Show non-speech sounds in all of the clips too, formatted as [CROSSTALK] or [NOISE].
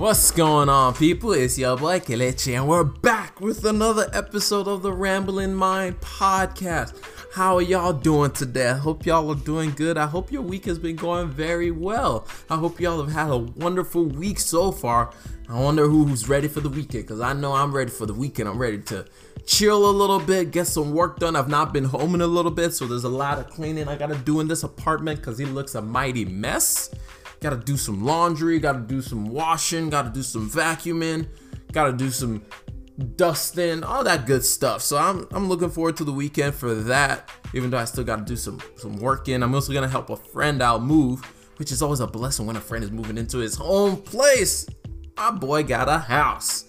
What's going on, people? It's your boy Kelechi, and we're back with another episode of the Rambling Mind podcast. How are y'all doing today? I hope y'all are doing good. I hope your week has been going very well. I hope y'all have had a wonderful week so far. I wonder who's ready for the weekend because I know I'm ready for the weekend. I'm ready to chill a little bit, get some work done. I've not been home in a little bit, so there's a lot of cleaning I gotta do in this apartment because he looks a mighty mess. Gotta do some laundry, gotta do some washing, gotta do some vacuuming, gotta do some dusting, all that good stuff. So I'm I'm looking forward to the weekend for that. Even though I still gotta do some some working. I'm also gonna help a friend out move, which is always a blessing when a friend is moving into his home place. My boy got a house.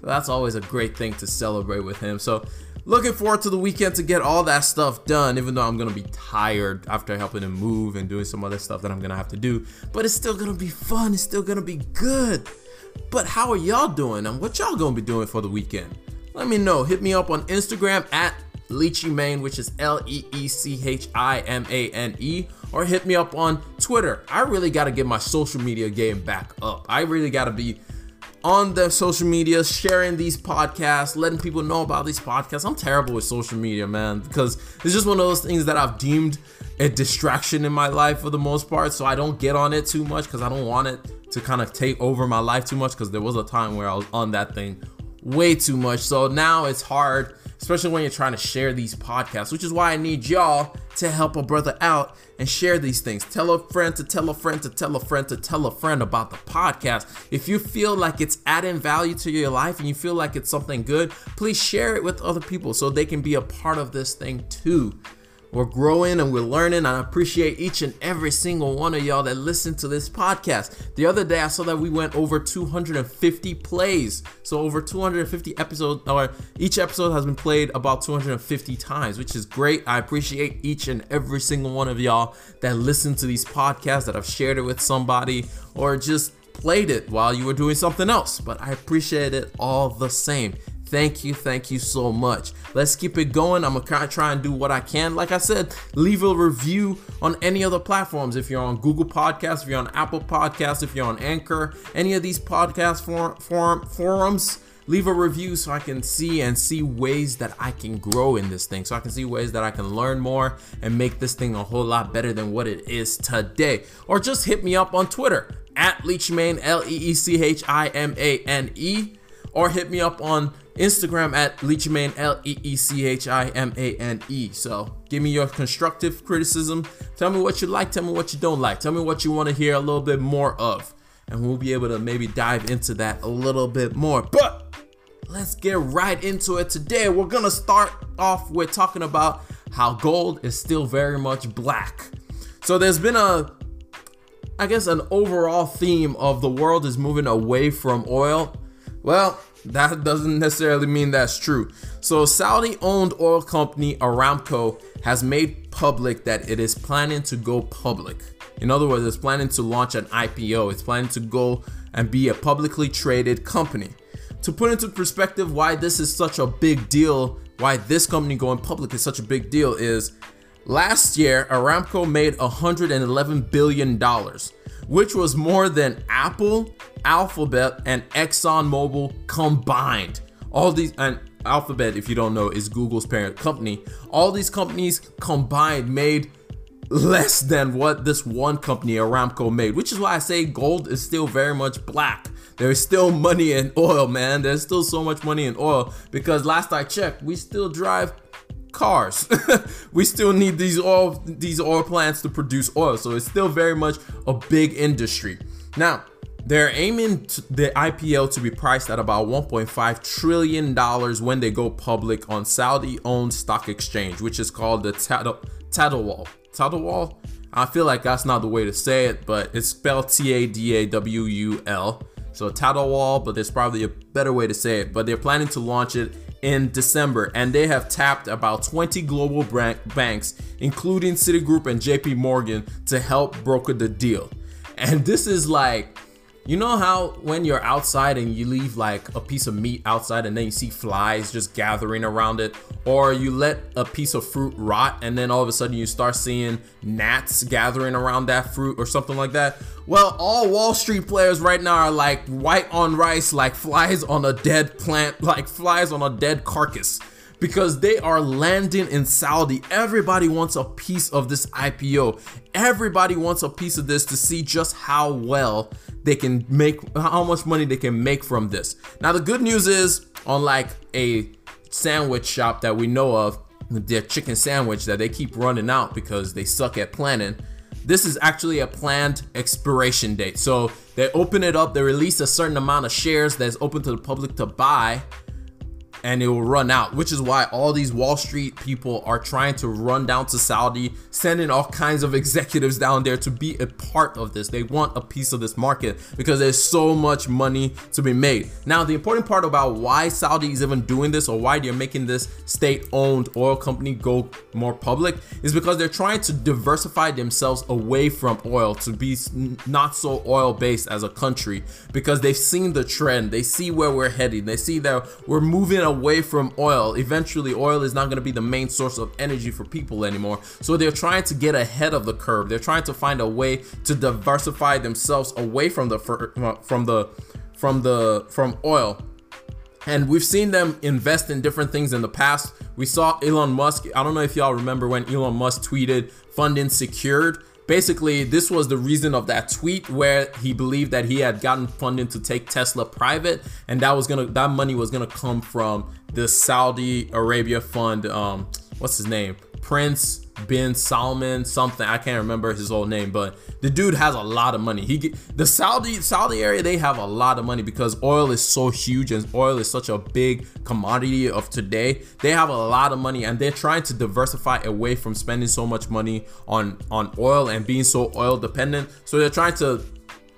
So that's always a great thing to celebrate with him. So looking forward to the weekend to get all that stuff done, even though I'm gonna be tired after helping him move and doing some other stuff that I'm gonna have to do. But it's still gonna be fun, it's still gonna be good. But how are y'all doing and what y'all gonna be doing for the weekend? Let me know. Hit me up on Instagram at Leechimane, which is L E E C H I M A N E, or hit me up on Twitter. I really gotta get my social media game back up. I really gotta be on the social media, sharing these podcasts, letting people know about these podcasts. I'm terrible with social media, man, because it's just one of those things that I've deemed a distraction in my life for the most part. So I don't get on it too much because I don't want it to kind of take over my life too much because there was a time where I was on that thing way too much. So now it's hard especially when you're trying to share these podcasts, which is why I need y'all to help a brother out and share these things. Tell a friend to tell a friend to tell a friend to tell a friend about the podcast. If you feel like it's adding value to your life and you feel like it's something good, please share it with other people so they can be a part of this thing too. We're growing and we're learning. and I appreciate each and every single one of y'all that listen to this podcast. The other day, I saw that we went over 250 plays. So, over 250 episodes, or each episode has been played about 250 times, which is great. I appreciate each and every single one of y'all that listen to these podcasts, that have shared it with somebody, or just played it while you were doing something else. But I appreciate it all the same. Thank you, thank you so much. Let's keep it going. I'm gonna try and do what I can. Like I said, leave a review on any other platforms. If you're on Google Podcasts, if you're on Apple Podcasts, if you're on Anchor, any of these podcast forum, forum, forums, leave a review so I can see and see ways that I can grow in this thing. So I can see ways that I can learn more and make this thing a whole lot better than what it is today. Or just hit me up on Twitter at Leechimane, L E E C H I M A N E, or hit me up on Instagram at Leechimane, L E E C H I M A N E. So give me your constructive criticism. Tell me what you like, tell me what you don't like. Tell me what you want to hear a little bit more of. And we'll be able to maybe dive into that a little bit more. But let's get right into it today. We're going to start off with talking about how gold is still very much black. So there's been a I guess an overall theme of the world is moving away from oil. Well, that doesn't necessarily mean that's true. So, Saudi owned oil company Aramco has made public that it is planning to go public. In other words, it's planning to launch an IPO, it's planning to go and be a publicly traded company. To put into perspective why this is such a big deal, why this company going public is such a big deal, is last year Aramco made $111 billion which was more than Apple, Alphabet, and ExxonMobil combined. All these, and Alphabet, if you don't know, is Google's parent company. All these companies combined made less than what this one company, Aramco, made, which is why I say gold is still very much black. There's still money in oil, man. There's still so much money in oil because last I checked, we still drive cars. [LAUGHS] we still need these oil these oil plants to produce oil, so it's still very much a big industry. Now, they're aiming the IPO to be priced at about 1.5 trillion dollars when they go public on Saudi-owned stock exchange, which is called the Tadawul. Tadawul. I feel like that's not the way to say it, but it's spelled T-A-D-A-W-U-L. So Tadawul, but there's probably a better way to say it. But they're planning to launch it in December, and they have tapped about 20 global banks, including Citigroup and JP Morgan, to help broker the deal. And this is like You know how when you're outside and you leave like a piece of meat outside and then you see flies just gathering around it, or you let a piece of fruit rot and then all of a sudden you start seeing gnats gathering around that fruit or something like that? Well, all Wall Street players right now are like white on rice, like flies on a dead plant, like flies on a dead carcass because they are landing in Saudi. Everybody wants a piece of this IPO. Everybody wants a piece of this to see just how well they can make, how much money they can make from this. Now, the good news is, unlike a sandwich shop that we know of, their chicken sandwich that they keep running out because they suck at planning. This is actually a planned expiration date. So they open it up, they release a certain amount of shares that's open to the public to buy and it will run out, which is why all these Wall Street people are trying to run down to Saudi, sending all kinds of executives down there to be a part of this. They want a piece of this market because there's so much money to be made. Now, the important part about why Saudi is even doing this or why they're making this state owned oil company go more public is because they're trying to diversify themselves away from oil to be not so oil based as a country because they've seen the trend, they see where we're heading, they see that we're moving away from oil. Eventually, oil is not going to be the main source of energy for people anymore. So they're trying to get ahead of the curve. They're trying to find a way to diversify themselves away from the uh, from the from the from oil. And we've seen them invest in different things in the past. We saw Elon Musk. I don't know if y'all remember when Elon Musk tweeted funding secured basically this was the reason of that tweet where he believed that he had gotten funding to take Tesla private and that was gonna that money was gonna come from the Saudi Arabia fund um what's his name? Prince bin Salman something I can't remember his whole name but the dude has a lot of money. He get, the Saudi Saudi area they have a lot of money because oil is so huge and oil is such a big commodity of today. They have a lot of money and they're trying to diversify away from spending so much money on on oil and being so oil dependent. So they're trying to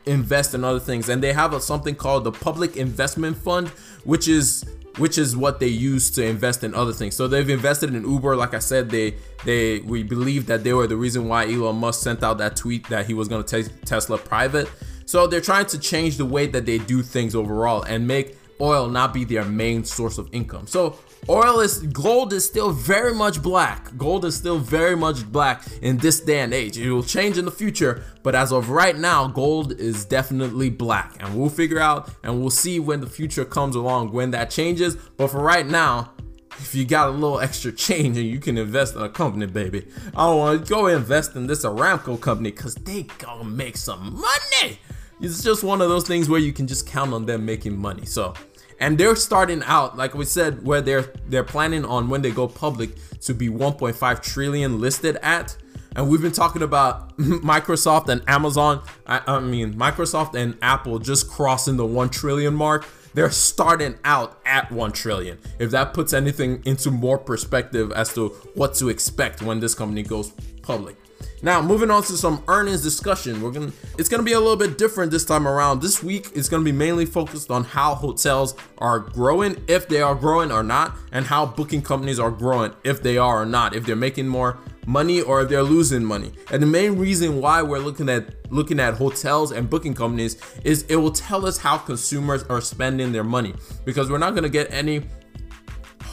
invest in other things. And they have a, something called the public investment fund which is which is what they use to invest in other things. So they've invested in Uber. Like I said, they they we believe that they were the reason why Elon Musk sent out that tweet that he was going to take Tesla private. So they're trying to change the way that they do things overall and make oil not be their main source of income. So oil is gold is still very much black. Gold is still very much black in this day and age. It will change in the future, but as of right now, gold is definitely black. And we'll figure out and we'll see when the future comes along when that changes. But for right now, if you got a little extra change and you can invest in a company, baby. I want to go invest in this Aramco company because they gonna make some money. It's just one of those things where you can just count on them making money. So. And they're starting out like we said where they're they're planning on when they go public to be 1.5 trillion listed at. And we've been talking about [LAUGHS] Microsoft and Amazon. I, I mean Microsoft and Apple just crossing the 1 trillion mark. They're starting out at 1 trillion. If that puts anything into more perspective as to what to expect when this company goes public now, moving on to some earnings discussion. We're gonna it's gonna be a little bit different this time around. This week is gonna be mainly focused on how hotels are growing, if they are growing or not, and how booking companies are growing, if they are or not, if they're making more money or if they're losing money. And the main reason why we're looking at looking at hotels and booking companies is it will tell us how consumers are spending their money because we're not gonna get any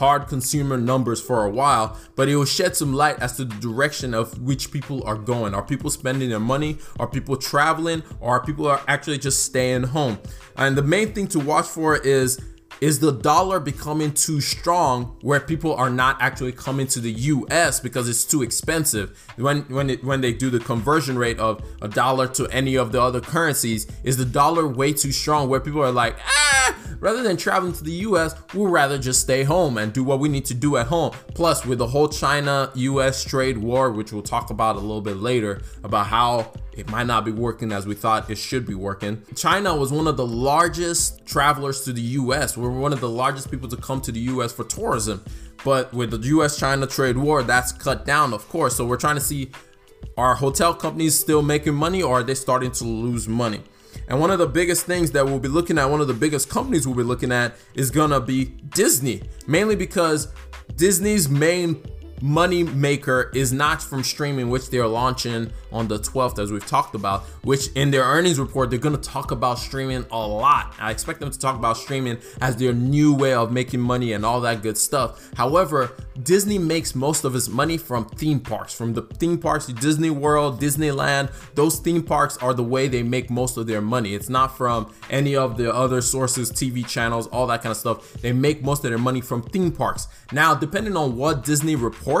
hard consumer numbers for a while, but it will shed some light as to the direction of which people are going. Are people spending their money? Are people traveling? Or are people are actually just staying home? And the main thing to watch for is is the dollar becoming too strong where people are not actually coming to the US because it's too expensive? When when it when they do the conversion rate of a dollar to any of the other currencies is the dollar way too strong where people are like ah rather than traveling to the US we'll rather just stay home and do what we need to do at home. Plus with the whole China US trade war which we'll talk about a little bit later about how it might not be working as we thought it should be working. China was one of the largest travelers to the US. We're one of the largest people to come to the US for tourism. But with the US China trade war, that's cut down, of course. So we're trying to see are hotel companies still making money or are they starting to lose money? And one of the biggest things that we'll be looking at, one of the biggest companies we'll be looking at is gonna be Disney, mainly because Disney's main money maker is not from streaming, which they're launching on the 12th, as we've talked about, which in their earnings report, they're going to talk about streaming a lot. I expect them to talk about streaming as their new way of making money and all that good stuff. However, Disney makes most of its money from theme parks, from the theme parks Disney World, Disneyland. Those theme parks are the way they make most of their money. It's not from any of the other sources, TV channels, all that kind of stuff. They make most of their money from theme parks. Now, depending on what Disney reports,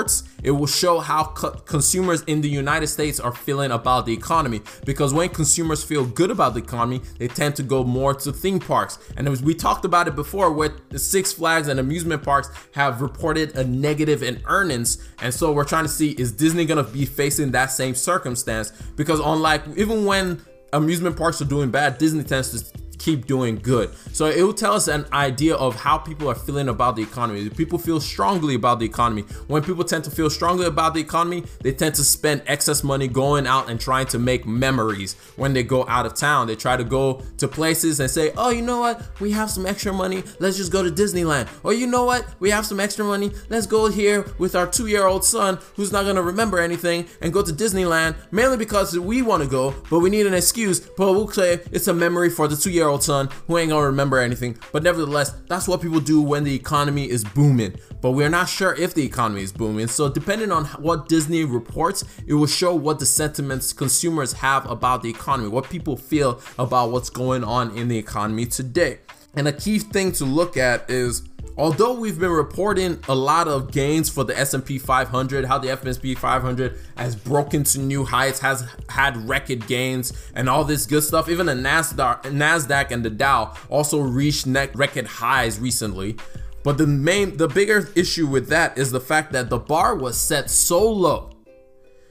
it will show how co- consumers in the United States are feeling about the economy. Because when consumers feel good about the economy, they tend to go more to theme parks. And as we talked about it before, where the Six Flags and amusement parks have reported a negative in earnings. And so we're trying to see is Disney going to be facing that same circumstance? Because, unlike even when amusement parks are doing bad, Disney tends to keep doing good. So it will tell us an idea of how people are feeling about the economy. People feel strongly about the economy? When people tend to feel strongly about the economy, they tend to spend excess money going out and trying to make memories when they go out of town. They try to go to places and say, oh, you know what? We have some extra money. Let's just go to Disneyland. Or you know what? We have some extra money. Let's go here with our two year old son who's not going to remember anything and go to Disneyland mainly because we want to go, but we need an excuse. But we'll say it's a memory for the two year old old son who ain't gonna remember anything. But nevertheless, that's what people do when the economy is booming. But we're not sure if the economy is booming. So depending on what Disney reports, it will show what the sentiments consumers have about the economy, what people feel about what's going on in the economy today. And a key thing to look at is Although we've been reporting a lot of gains for the S&P 500, how the S&P 500 has broken to new heights, has had record gains, and all this good stuff. Even the Nasdaq, Nasdaq and the Dow also reached record highs recently. But the main, the bigger issue with that is the fact that the bar was set so low.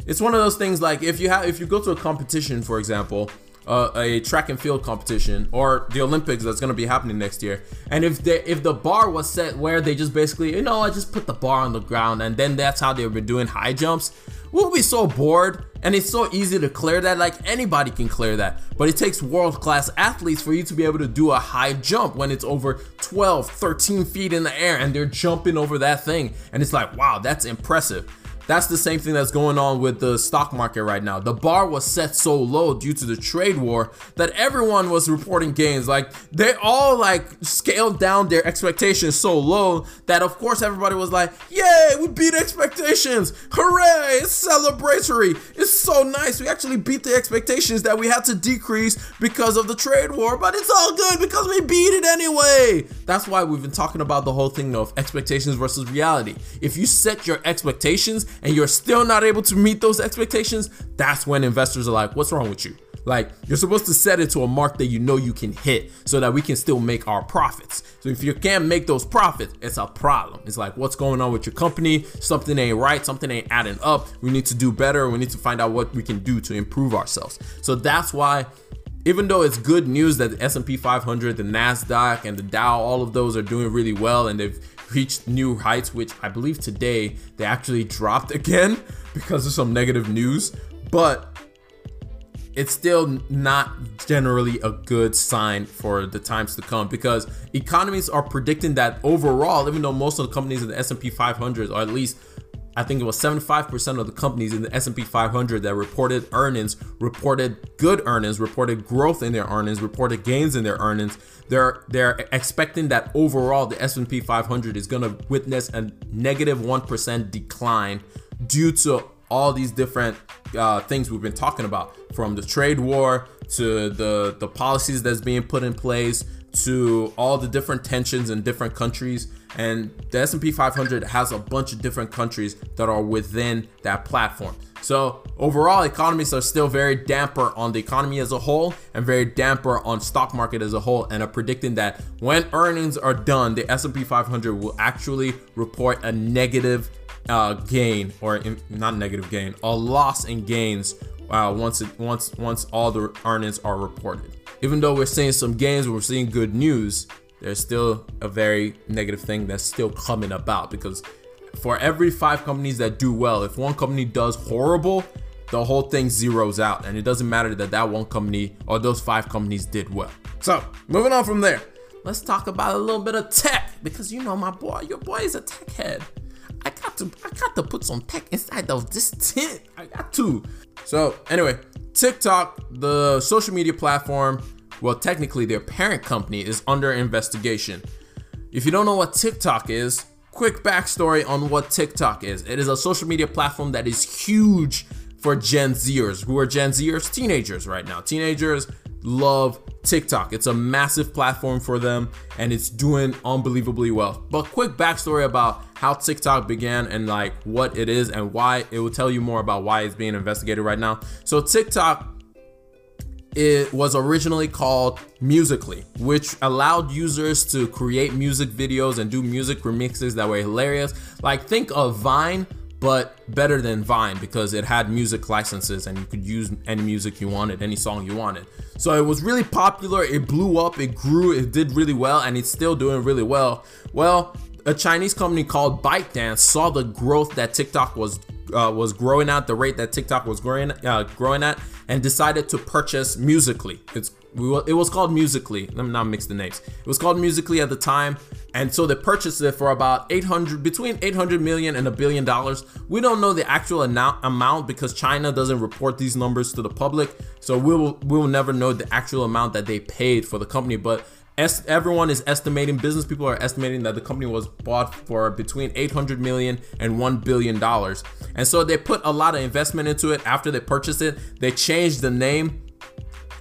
It's one of those things like if you have, if you go to a competition, for example, uh, a track and field competition or the Olympics that's going to be happening next year. And if they if the bar was set where they just basically, you know, I just put the bar on the ground and then that's how they've been doing high jumps, we'll be so bored and it's so easy to clear that like anybody can clear that. But it takes world-class athletes for you to be able to do a high jump when it's over 12 13 feet in the air and they're jumping over that thing. And it's like wow that's impressive that's the same thing that's going on with the stock market right now. The bar was set so low due to the trade war that everyone was reporting gains. Like they all like scaled down their expectations so low that of course everybody was like, "Yay, we beat expectations! Hooray! It's celebratory! It's so nice. We actually beat the expectations that we had to decrease because of the trade war, but it's all good because we beat it anyway." That's why we've been talking about the whole thing of expectations versus reality. If you set your expectations and you're still not able to meet those expectations, that's when investors are like, what's wrong with you? Like, you're supposed to set it to a mark that you know you can hit so that we can still make our profits. So if you can't make those profits, it's a problem. It's like, what's going on with your company? Something ain't right, something ain't adding up. We need to do better. We need to find out what we can do to improve ourselves. So that's why even though it's good news that the S&P 500, the Nasdaq, and the Dow, all of those are doing really well, and they've reached new heights, which I believe today they actually dropped [LAUGHS] again because of some negative news. But it's still not generally a good sign for the times to come because economies are predicting that overall, even though most of the companies in the S&P 500 are at least I think it was 75% of the companies in the S&P 500 that reported earnings, reported good earnings, reported growth in their earnings, reported gains in their earnings. They're they're expecting that overall the S&P 500 is going to witness a negative 1 decline due to all these different uh, things we've been talking about from the trade war to the the policies that's being put in place to all the different tensions in different countries and the S&P 500 has a bunch of different countries that are within that platform. So overall, economies are still very damper on the economy as a whole and very damper on stock market as a whole, and are predicting that when earnings are done, the S&P 500 will actually report a negative uh, gain, or in, not negative gain, a loss in gains uh, once it once once all the earnings are reported. Even though we're seeing some gains, we're seeing good news there's still a very negative thing that's still coming about because for every five companies that do well, if one company does horrible, the whole thing zeroes out and it doesn't matter that that one company or those five companies did well. So, moving on from there, let's talk about a little bit of tech because you know my boy, your boy is a tech head. I got to I got to put some tech inside of this [LAUGHS] tent. I got to. So anyway, TikTok, the social media platform, well, technically their parent company is under investigation. If you don't know what TikTok is, quick backstory on what TikTok is. It is a social media platform that is huge for Gen Zers, who are Gen Zers, teenagers right now. Teenagers love TikTok. It's a massive platform for them and it's doing unbelievably well. But quick backstory about how TikTok began and like what it is and why it will tell you more about why it's being investigated right now. So TikTok it was originally called Musical.ly, which allowed users to create music videos and do music remixes that were hilarious. Like think of Vine but better than Vine because it had music licenses and you could use any music you wanted, any song you wanted. So it was really popular, it blew up, it grew, it did really well, and it's still doing really well. Well, a Chinese company called ByteDance saw the growth that TikTok was uh, was growing at, the rate that TikTok was growing uh, growing at, and decided to purchase Musical.ly. It's it was called Musical.ly. Let me not mix the names. It was called Musical.ly at the time, and so they purchased it for about 800 between 800 million and a billion dollars. We don't know the actual amount because China doesn't report these numbers to the public, so we will we will never know the actual amount that they paid for the company. But es- everyone is estimating, business people are estimating that the company was bought for between 800 million and 1 billion dollars. And so they put a lot of investment into it after they purchased it. They changed the name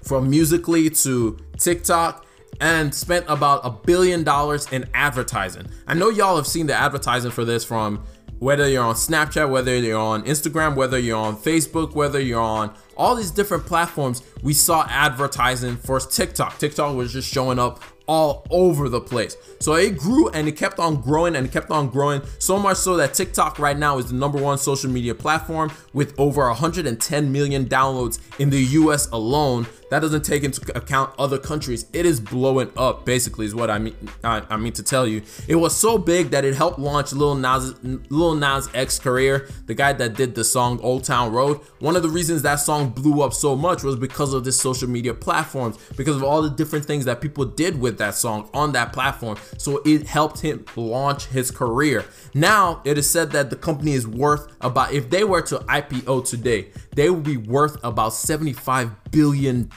from Musical.ly to TikTok and spent about a billion dollars in advertising. I know y'all have seen the advertising for this from whether you're on Snapchat, whether you're on Instagram, whether you're on Facebook, whether you're on all these different platforms, we saw advertising for TikTok. TikTok was just showing up all over the place. So it grew and it kept on growing and it kept on growing so much so that TikTok right now is the number one social media platform with over 110 million downloads in the US alone. That doesn't take into account other countries. It is blowing up basically is what I mean I, I mean to tell you. It was so big that it helped launch Lil Nas Lil Nas X career, the guy that did the song Old Town Road. One of the reasons that song blew up so much was because of this social media platforms, because of all the different things that people did with that song on that platform. So it helped him launch his career. Now it is said that the company is worth about, if they were to IPO today, they would be worth about $75 billion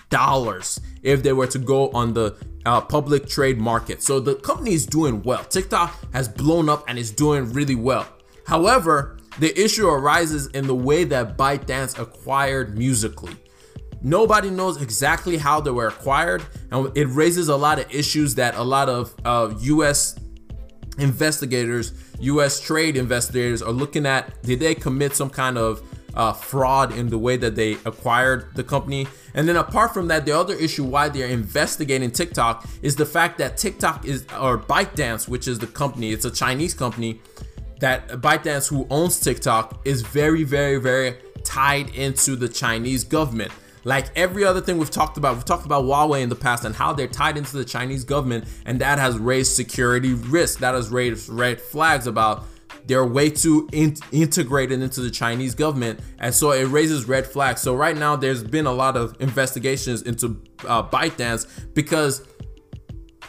if they were to go on the uh, public trade market. So the company is doing well. TikTok has blown up and is doing really well. However, the issue arises in the way that ByteDance acquired Musical.ly. Nobody knows exactly how they were acquired, and it raises a lot of issues that a lot of uh, U.S. investigators, U.S. trade investigators are looking at. Did they commit some kind of uh, fraud in the way that they acquired the company? And then apart from that, the other issue why they're investigating TikTok is the fact that TikTok is or ByteDance, which is the company, it's a Chinese company that ByteDance, who owns TikTok, is very, very, very tied into the Chinese government. Like every other thing we've talked about, we've talked about Huawei in the past and how they're tied into the Chinese government, and that has raised security risks. That has raised red flags about they're way too in- integrated into the Chinese government, and so it raises red flags. So right now, there's been a lot of investigations into uh, ByteDance because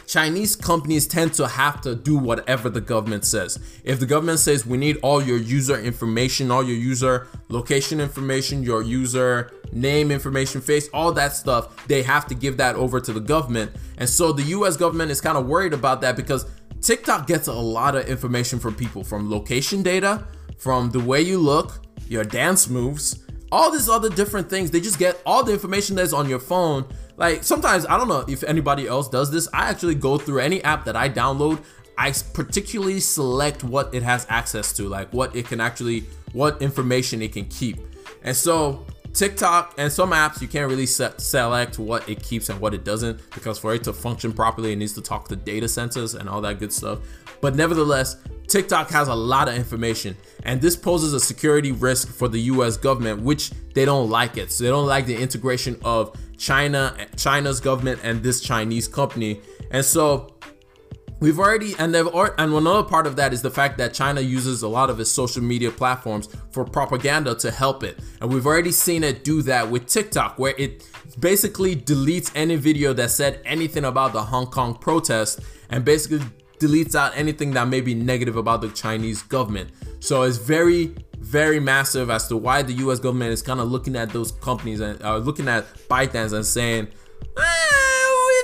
Chinese companies tend to have to do whatever the government says. If the government says we need all your user information, all your user location information, your user name information, face, all that stuff, they have to give that over to the government. And so the US government is kind of worried about that because TikTok gets a lot of information from people from location data, from the way you look, your dance moves, all these other different things. They just get all the information that's on your phone like sometimes I don't know if anybody else does this. I actually go through any app that I download. I particularly select what it has access to, like what it can actually, what information it can keep. And so TikTok and some apps you can't really set, select what it keeps and what it doesn't because for it to function properly it needs to talk to data centers and all that good stuff. But nevertheless, TikTok has a lot of information and this poses a security risk for the US government which they don't like it. So they don't like the integration of China, China's government, and this Chinese company. And so we've already and they've and another part of that is the fact that China uses a lot of its social media platforms for propaganda to help it. And we've already seen it do that with TikTok, where it basically deletes any video that said anything about the Hong Kong protest and basically deletes out anything that may be negative about the Chinese government. So it's very, very massive as to why the U.S. government is kind of looking at those companies and uh, looking at ByteDance and saying, eh, "We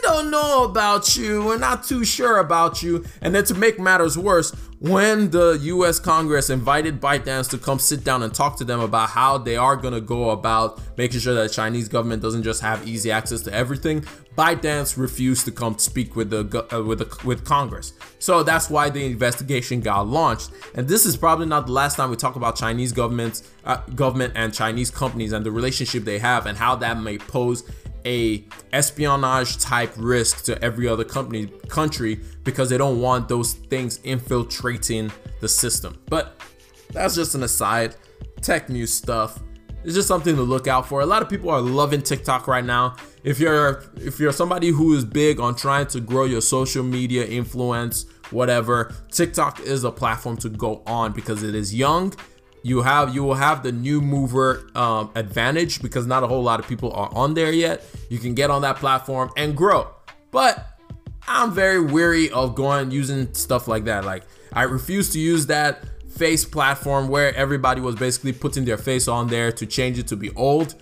don't know about you. We're not too sure about you." And then to make matters worse, when the US Congress invited ByteDance to come sit down and talk to them about how they are going to go about making sure that the Chinese government doesn't just have easy access to everything, ByteDance refused to come speak with the uh, with the with Congress. So that's why the investigation got launched. And this is probably not the last time we talk about Chinese governments, uh, government and Chinese companies and the relationship they have and how that may pose a espionage type risk to every other company country because they don't want those things infiltrating the system. But that's just an aside. Tech news stuff. It's just something to look out for. A lot of people are loving TikTok right now. If you're if you're somebody who is big on trying to grow your social media influence, whatever, TikTok is a platform to go on because it is young you have you will have the new mover um, advantage because not a whole lot of people are on there yet. You can get on that platform and grow, but I'm very weary of going using stuff like that. Like I refuse to use that face platform where everybody was basically putting their face on there to change it to be old.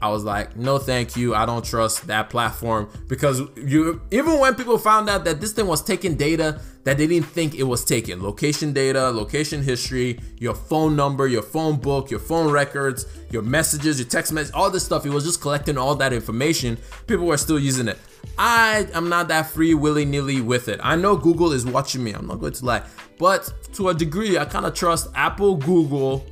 I was like, no, thank you. I don't trust that platform because you even when people found out that this thing was taking data that they didn't think it was taking location data, location history, your phone number, your phone book, your phone records, your messages, your text message, all this stuff. It was just collecting all that information. People were still using it. I am not that free willy nilly with it. I know Google is watching me. I'm not going to lie, but to a degree, I kind of trust Apple, Google,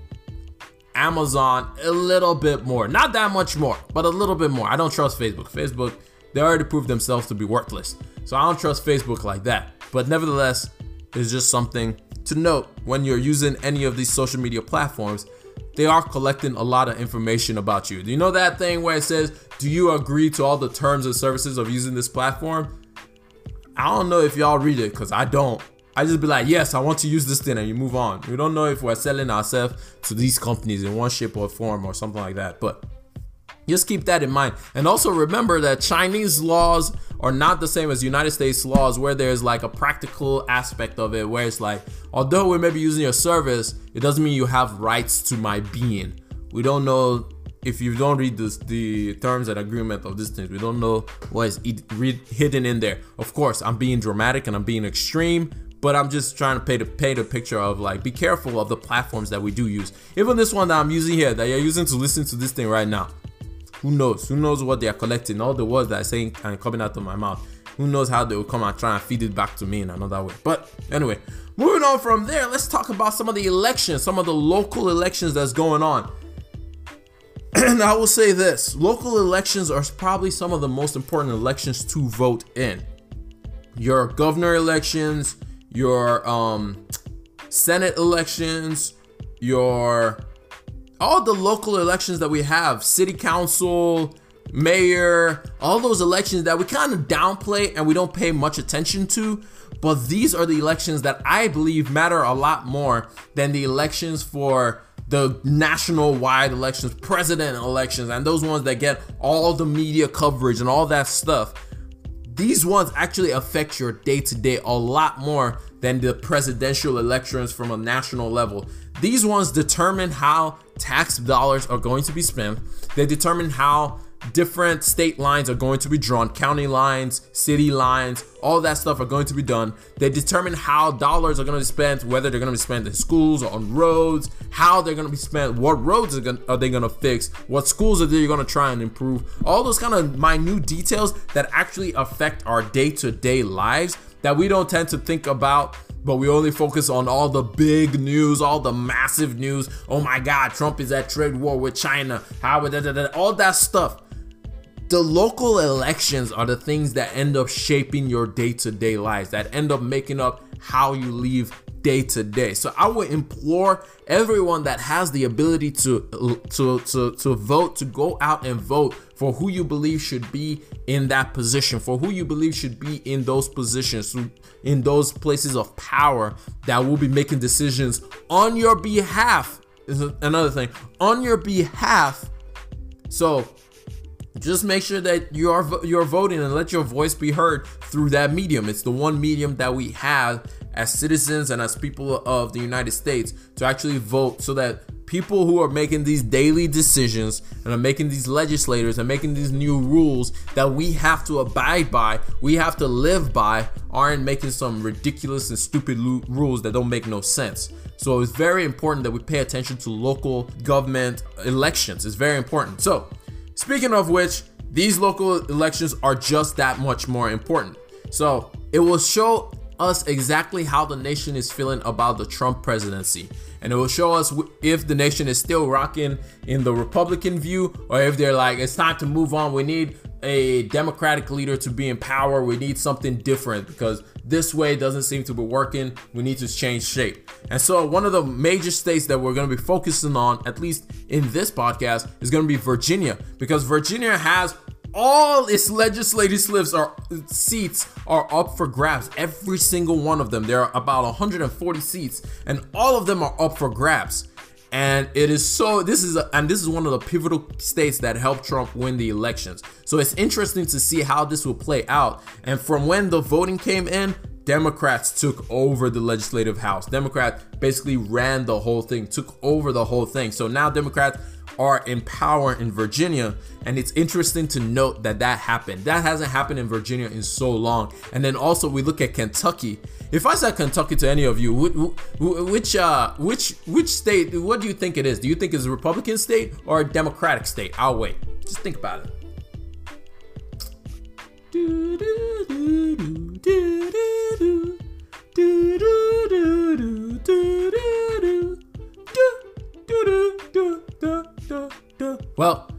Amazon a little bit more. Not that much more, but a little bit more. I don't trust Facebook. Facebook, they already proved themselves to be worthless. So I don't trust Facebook like that. But nevertheless, it's just something to note when you're using any of these social media platforms. They are collecting a lot of information about you. Do you know that thing where it says, Do you agree to all the terms and services of using this platform? I don't know if y'all read it because I don't. I just be like, yes, I want to use this thing, and you move on. We don't know if we're selling ourselves to these companies in one shape or form or something like that. But just keep that in mind. And also remember that Chinese laws are not the same as United States laws, where there's like a practical aspect of it, where it's like, although we may be using your service, it doesn't mean you have rights to my being. We don't know if you don't read this, the terms and agreement of these things, we don't know what is hidden in there. Of course, I'm being dramatic and I'm being extreme, but I'm just trying to paint a, paint a picture of like, be careful of the platforms that we do use. Even this one that I'm using here, that you're using to listen to this thing right now. Who knows? Who knows what they are collecting? All the words that are saying and coming out of my mouth. Who knows how they will come and try and feed it back to me in another way. But anyway, moving on from there, let's talk about some of the elections, some of the local elections that's going on. [CLEARS THROAT] And I will say this local elections are probably some of the most important elections to vote in. Your governor elections, your um, Senate elections, your all the local elections that we have, city council, mayor, all those elections that we kind of downplay and we don't pay much attention to. But these are the elections that I believe matter a lot more than the elections for the national wide elections, president elections, and those ones that get all the media coverage and all that stuff these ones actually affect your day to day a lot more than the presidential elections from a national level. These ones determine how tax dollars are going to be spent. They determine how different state lines are going to be drawn, county lines, city lines, all that stuff are going to be done. They determine how dollars are going to be spent, whether they're going to be spent in schools or on roads, how they're going to be spent, what roads are, going, are they going to fix, what schools are they going to try and improve. All those kind of minute details that actually affect our day to day lives that we don't tend to think about but we only focus on all the big news, all the massive news. Oh my God, Trump is at trade war with China. How all that stuff the local elections are the things that end up shaping your day-to-day lives that end up making up how you live day to day. So I would implore everyone that has the ability to to to to vote to go out and vote for who you believe should be in that position, for who you believe should be in those positions, in those places of power that will be making decisions on your behalf. Is another thing on your behalf. So just make sure that you are you're voting and let your voice be heard through that medium. It's the one medium that we have as citizens and as people of the United States to actually vote so that people who are making these daily decisions and are making these legislators and making these new rules that we have to abide by, we have to live by, aren't making some ridiculous and stupid lo- rules that don't make no sense. So it's very important that we pay attention to local government elections. It's very important. So, speaking of which, these local elections are just that much more important. So, it will show us exactly how the nation is feeling about the Trump presidency. And it will show us if the nation is still rocking in the Republican view or if they're like, it's time to move on. We need a Democratic leader to be in power. We need something different because this way doesn't seem to be working. We need to change shape. And so, one of the major states that we're going to be focusing on, at least in this podcast, is going to be Virginia because Virginia has all its legislative slips are seats are up for grabs. Every single one of them. There are about 140 seats, and all of them are up for grabs. And it is so this is a, and this is one of the pivotal states that helped Trump win the elections. So it's interesting to see how this will play out. And from when the voting came in, Democrats took over the legislative house. Democrats basically ran the whole thing, took over the whole thing. So now Democrats are in power in Virginia. And it's interesting to note that that happened. That hasn't happened in Virginia in so long. And then also we look at Kentucky. If I said Kentucky to any of you, which uh, which which state? What do you think it is? Do you think it's a Republican state or a Democratic state? I'll wait. Just think about it. Do, do, do, well,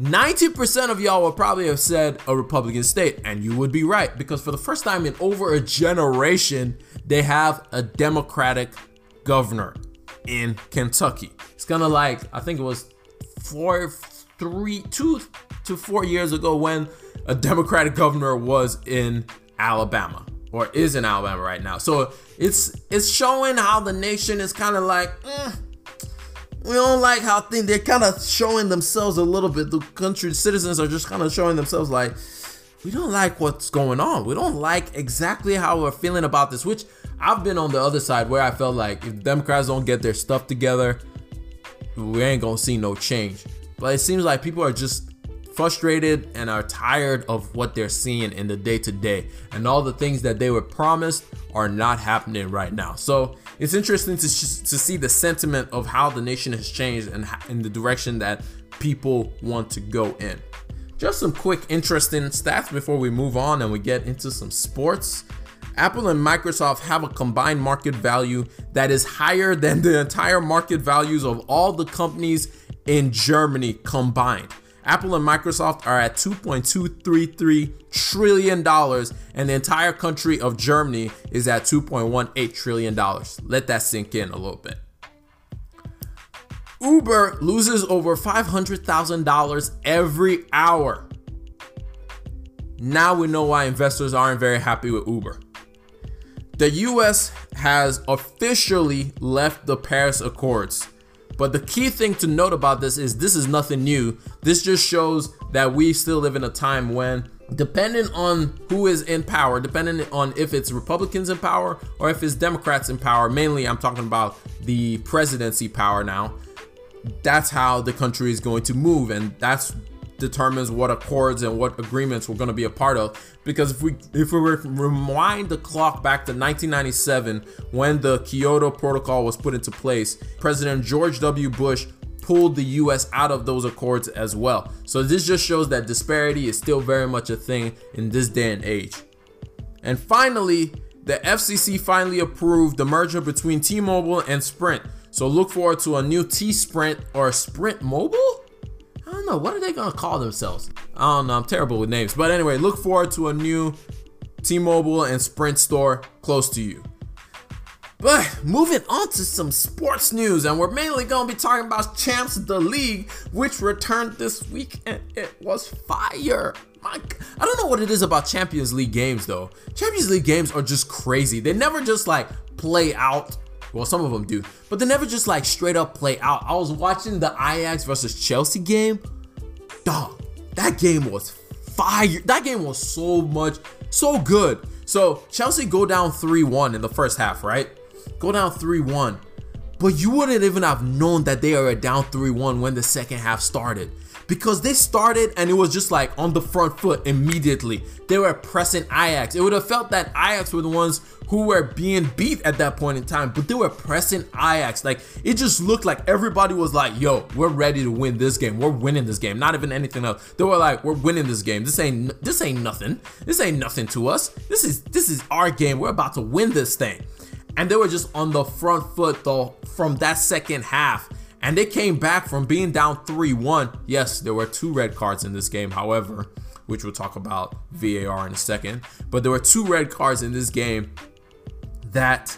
90% of y'all would probably have said a Republican state, and you would be right, because for the first time in over a generation, they have a Democratic governor in Kentucky. It's kind of like, I think it was four, three, two to four years ago when a Democratic governor was in Alabama or is in Alabama right now. So it's it's showing how the nation is kind of like, eh, we don't like how things they're kind of showing themselves a little bit. The country citizens are just kind of showing themselves like we don't like what's going on. We don't like exactly how we're feeling about this. Which I've been on the other side where I felt like if Democrats don't get their stuff together, we ain't gonna see no change. But it seems like people are just frustrated and are tired of what they're seeing in the day to day, and all the things that they were promised are not happening right now. So it's interesting to, to see the sentiment of how the nation has changed and in the direction that people want to go in. Just some quick interesting stats before we move on and we get into some sports. Apple and Microsoft have a combined market value that is higher than the entire market values of all the companies in Germany combined. Apple and Microsoft are at 2.233 trillion dollars and the entire country of Germany is at 2.18 trillion dollars. Let that sink in a little bit. Uber loses over $500,000 every hour. Now we know why investors aren't very happy with Uber. The US has officially left the Paris Accords but the key thing to note about this is this is nothing new. This just shows that we still live in a time when depending on who is in power, depending on if it's Republicans in power or if it's Democrats in power, mainly I'm talking about the presidency power now, that's how the country is going to move. And that's determines what accords and what agreements we're going to be a part of. Because if we if we rewind the clock back to 1997 when the Kyoto protocol was put into place president George W. Bush pulled the US out of those accords as well. So this just shows that disparity is still very much a thing in this day and age. And finally the FCC finally approved the merger between T-Mobile and Sprint. So look forward to a new T-Sprint or Sprint Mobile don't know. What are they going to call themselves? I don't know. I'm terrible with names. But anyway, look forward to a new T Mobile and Sprint store close to you. But moving on to some sports news, and we're mainly going to be talking about Champs of the League, which returned this week, and it was fire. I don't know what it is about Champions League games though. Champions League games are just crazy. They never just like play out well, some of them do, but they never just like straight up play out. I was watching the Ajax versus Chelsea game. Dog, that game was fire. That game was so much, so good. So Chelsea go down 3-1 in the first half, right? Go down 3-1. But you wouldn't even have known that they are down 3-1 when the second half started because they started and it was just like on the front foot immediately. They were pressing Ajax. It would have felt that Ajax were the ones who were being beat at that point in time, but they were pressing Ajax. Like it just looked like everybody was like, "Yo, we're ready to win this game. We're winning this game. Not even anything else." They were like, "We're winning this game. This ain't this ain't nothing. This ain't nothing to us. This is this is our game. We're about to win this thing." And they were just on the front foot though from that second half. And they came back from being down 3 1. Yes, there were two red cards in this game, however, which we'll talk about VAR in a second. But there were two red cards in this game that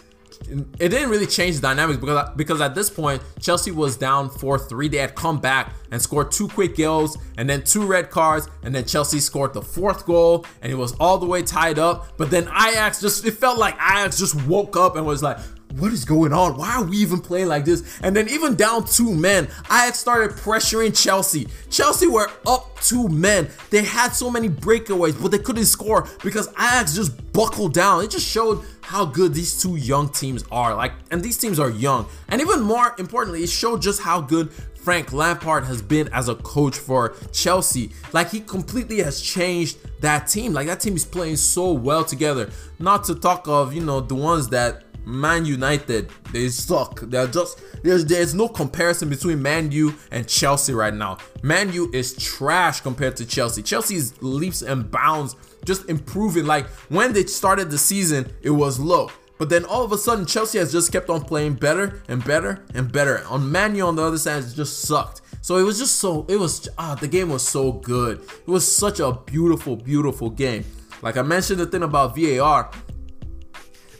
it didn't really change the dynamics because because at this point Chelsea was down 4-3. They had come back and scored two quick goals and then two red cards and then Chelsea scored the fourth goal and it was all the way tied up. But then Ajax just it felt like Ajax just woke up and was like, what is going on? Why are we even playing like this? And then even down two men, I had started pressuring Chelsea. Chelsea were up two men. They had so many breakaways, but they couldn't score because Ajax just buckled down. It just showed how good these two young teams are. Like, and these teams are young. And even more importantly, it showed just how good Frank Lampard has been as a coach for Chelsea. Like he completely has changed that team. Like that team is playing so well together. Not to talk of, you know, the ones that Man United, they suck. They're just there's there's no comparison between Man U and Chelsea right now. Man U is trash compared to Chelsea. Chelsea's leaps and bounds just improving. Like when they started the season, it was low. But then all of a sudden, Chelsea has just kept on playing better and better and better. On Man U on the other side, it just sucked. So it was just so it was ah the game was so good. It was such a beautiful, beautiful game. Like I mentioned the thing about VAR,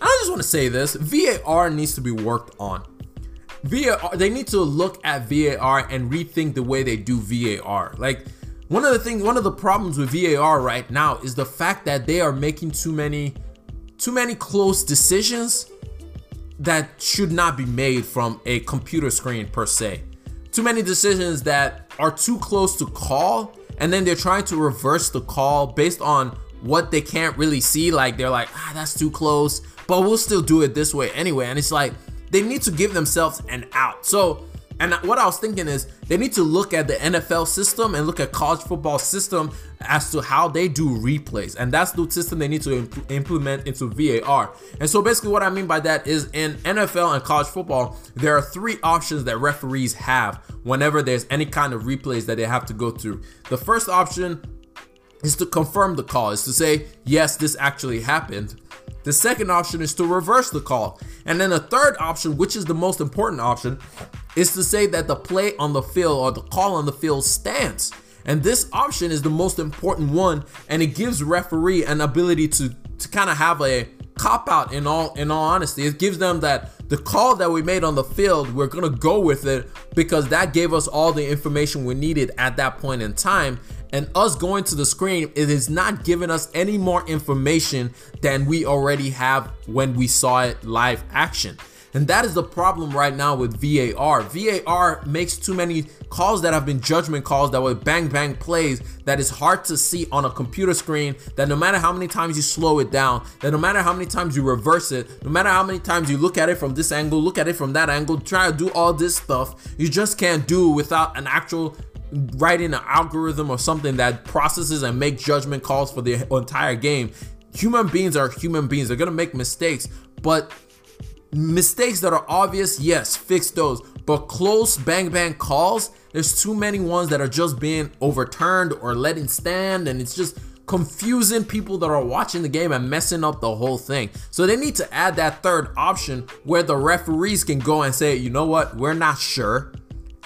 I just want to say this VAR needs to be worked on. VAR, they need to look at VAR and rethink the way they do VAR. Like, one of the things, one of the problems with VAR right now is the fact that they are making too many, too many close decisions that should not be made from a computer screen per se. Too many decisions that are too close to call, and then they're trying to reverse the call based on what they can't really see. Like they're like, ah, that's too close but we'll still do it this way anyway. And it's like they need to give themselves an out. So, and what I was thinking is they need to look at the NFL system and look at college football system as to how they do replays. And that's the system they need to imp- implement into VAR. And so basically what I mean by that is in NFL and college football, there are three options that referees have whenever there's any kind of replays that they have to go through. The first option is to confirm the call, is to say, yes, this actually happened. The second option is to reverse the call. And then the third option, which is the most important option, is to say that the play on the field or the call on the field stands. And this option is the most important one, and it gives referee an ability to to kind of have a cop out in all in all honesty. It gives them that the call that we made on the field, we're gonna go with it because that gave us all the information we needed at that point in time and us going to the screen it is not giving us any more information than we already have when we saw it live action and that is the problem right now with VAR. VAR makes too many calls that have been judgment calls that were bang bang plays that is hard to see on a computer screen. That no matter how many times you slow it down, that no matter how many times you reverse it, no matter how many times you look at it from this angle, look at it from that angle, try to do all this stuff, you just can't do without an actual writing an algorithm or something that processes and make judgment calls for the entire game. Human beings are human beings. They're gonna make mistakes, but mistakes that are obvious, yes, fix those. But close bang bang calls, there's too many ones that are just being overturned or letting stand, and it's just confusing people that are watching the game and messing up the whole thing. So they need to add that third option where the referees can go and say, you know what, we're not sure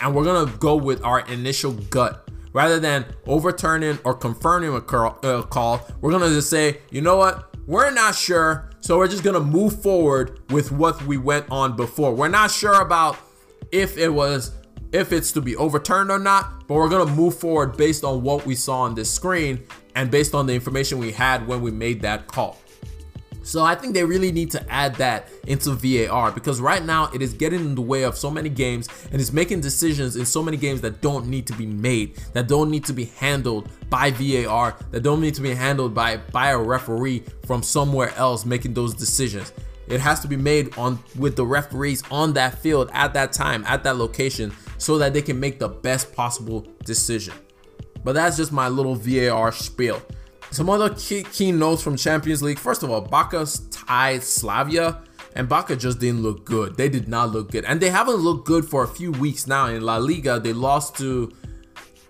and we're gonna go with our initial gut rather than overturning or confirming a uh, call. We're gonna just say, you know what, we're not sure, so we're just gonna move forward with what we went on before. We're not sure about if it was if it's to be overturned or not, but we're gonna move forward based on what we saw on this screen and based on the information we had when we made that call. So I think they really need to add that into VAR because right now it is getting in the way of so many games and it's making decisions in so many games that don't need to be made, that don't need to be handled by VAR, that don't need to be handled by by a referee from somewhere else making those decisions. It has to be made on with the referees on that field at that time, at that location so that they can make the best possible decision. But that's just my little VAR spiel. Some other key, key notes from Champions League. First of all, Barca's tied Slavia, and Bacca just didn't look good. They did not look good, and they haven't looked good for a few weeks now in La Liga. They lost to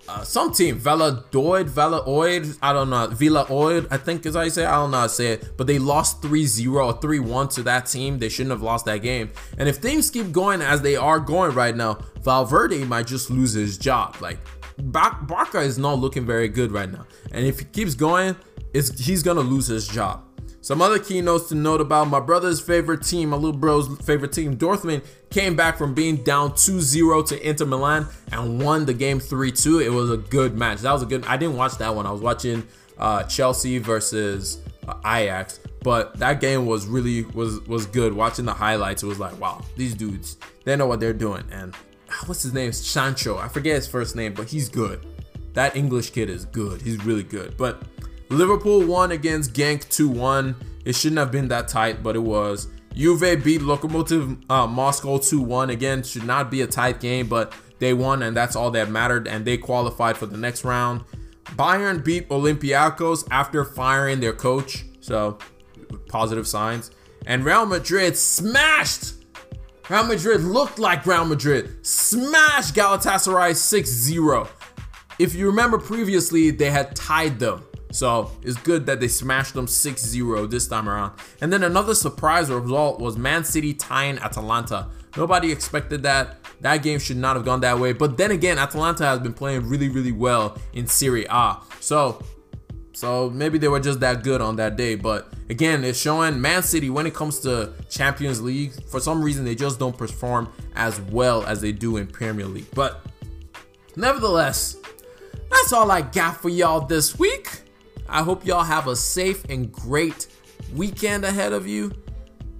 uh, some team, Valladolid, Valladolid, I don't know, Villa Oid, I think is how you say it. I don't know how to say it, but they lost 3-0 or 3-1 to that team. They shouldn't have lost that game. And if things keep going as they are going right now, Valverde might just lose his job. Like Barca is not looking very good right now. And if he keeps going, he's to lose his job. Some other keynotes to note about my brother's favorite team, my little bro's favorite team, Dortmund, came back from being down 2-0 to Inter Milan and won the game 3-2. It was a good match. That was a good. I didn't watch that one. I was watching uh, Chelsea versus uh, Ajax, but that game was really was was good. Watching the highlights, it was like, wow, these dudes, they know what they're doing. And what's his name? Sancho. I forget his first name, but he's good. That English kid is good. He's really good. But Liverpool won against Genk 2-1. It shouldn't have been that tight, but it was. Juve beat Lokomotiv uh, Moscow 2-1. Again, should not be a tight game, but they won, and that's all that mattered, and they qualified for the next round. Bayern beat Olympiacos after firing their coach, so positive signs. And Real Madrid smashed Real Madrid looked like Real Madrid. Smashed Galatasaray 6-0. If you remember previously, they had tied them. So it's good that they smashed them 6-0 this time around. And then another surprise result was Man City tying Atalanta. Nobody expected that. That game should not have gone that way. But then again, Atalanta has been playing really, really well in Serie A. So so maybe they were just that good on that day. But again, it's showing Man City when it comes to Champions League, for some reason they just don't perform as well as they do in Premier League. But nevertheless, that's all I got for y'all this week. I hope y'all have a safe and great weekend ahead of you.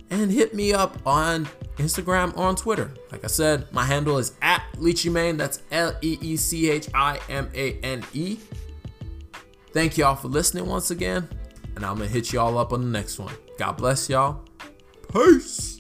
And hit me up on Instagram or on Twitter. Like I said, my handle is at Leechimane. That's L E E C H I M A N E. Thank y'all for listening once again, and I'm gonna hit y'all up on the next one. God bless y'all. Peace.